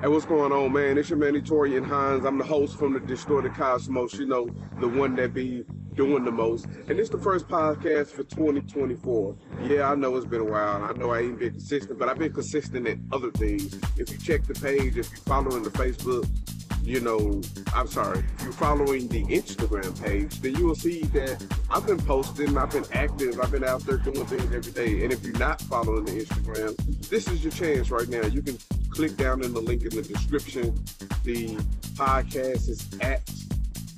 Hey, what's going on, man? It's your man, Etorian Hines. I'm the host from the Distorted Cosmos, you know, the one that be doing the most. And it's the first podcast for 2024. Yeah, I know it's been a while. I know I ain't been consistent, but I've been consistent in other things. If you check the page, if you're following the Facebook, you know, I'm sorry, if you're following the Instagram page, then you will see that I've been posting, I've been active, I've been out there doing things every day. And if you're not following the Instagram, this is your chance right now. You can click down in the link in the description. The podcast is at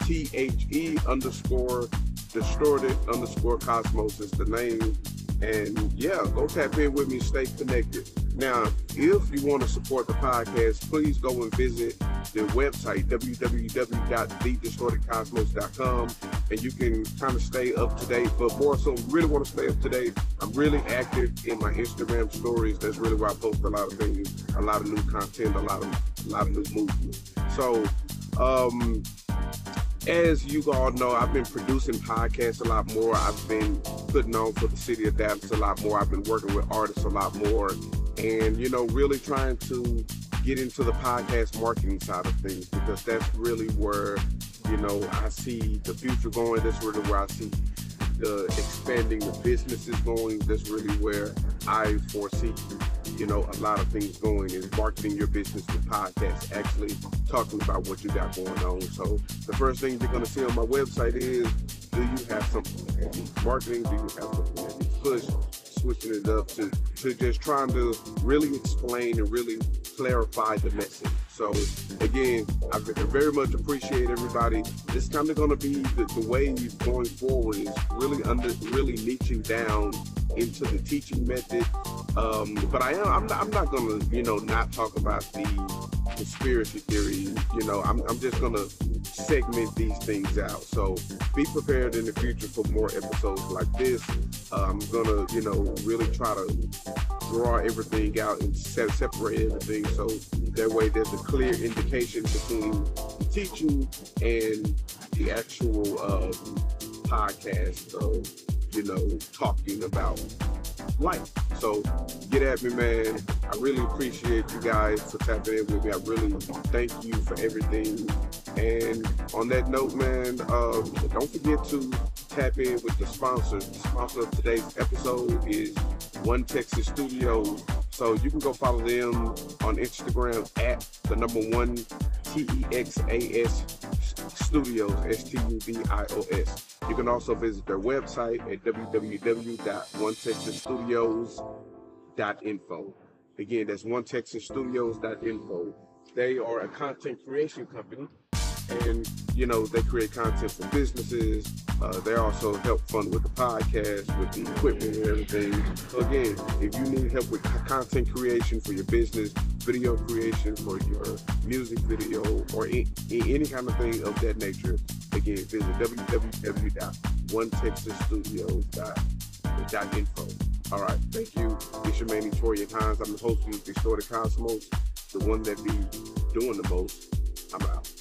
T-H-E underscore distorted underscore cosmos is the name. And yeah, go tap in with me, stay connected. Now, if you want to support the podcast, please go and visit the website, www.thedistortedcosmos.com, and you can kind of stay up to date. But more so, really want to stay up to date. I'm really active in my Instagram stories. That's really where I post a lot of things, a lot of new content, a lot of a lot of new movement. So, um, as you all know, I've been producing podcasts a lot more. I've been putting on for the city of Dallas a lot more. I've been working with artists a lot more, and you know, really trying to get into the podcast marketing side of things because that's really where you know I see the future going. That's really where I see the expanding the businesses going. That's really where I foresee you know, a lot of things going is marketing your business with podcasts, actually talking about what you got going on. So the first thing you're going to see on my website is, do you have something marketing? Do you have something that push? Switching it up to, to just trying to really explain and really clarify the message. So again, I very much appreciate everybody. It's kind of going to be the, the way going forward is really under really niching down into the teaching method. Um, but I am I'm not, I'm not going to you know not talk about the conspiracy theory. You know I'm I'm just going to segment these things out. So be prepared in the future for more episodes like this. Uh, I'm gonna you know really try to draw everything out and separate everything so that way there's a clear indication between the teaching and the actual uh, podcast of you know talking about life. So get at me, man. I really appreciate you guys for tapping in with me. I really thank you for everything. And on that note, man, um, don't forget to tap in with the sponsor. The sponsor of today's episode is One Texas Studios. So you can go follow them on Instagram at the number one T E X A S Studios, S T U D I O S. You can also visit their website at www.onetexasstudios.info. Again, that's onetexasstudios.info. They are a content creation company and you know they create content for businesses. Uh, they also help fund with the podcast, with the equipment and everything. So again, if you need help with content creation for your business, video creation for your music video, or any, any kind of thing of that nature, again, visit www.onetexasstudios.info. All right, thank you. It's your man, Torian Hines. I'm the host of Distorted Cosmos, the one that be doing the most. I'm out.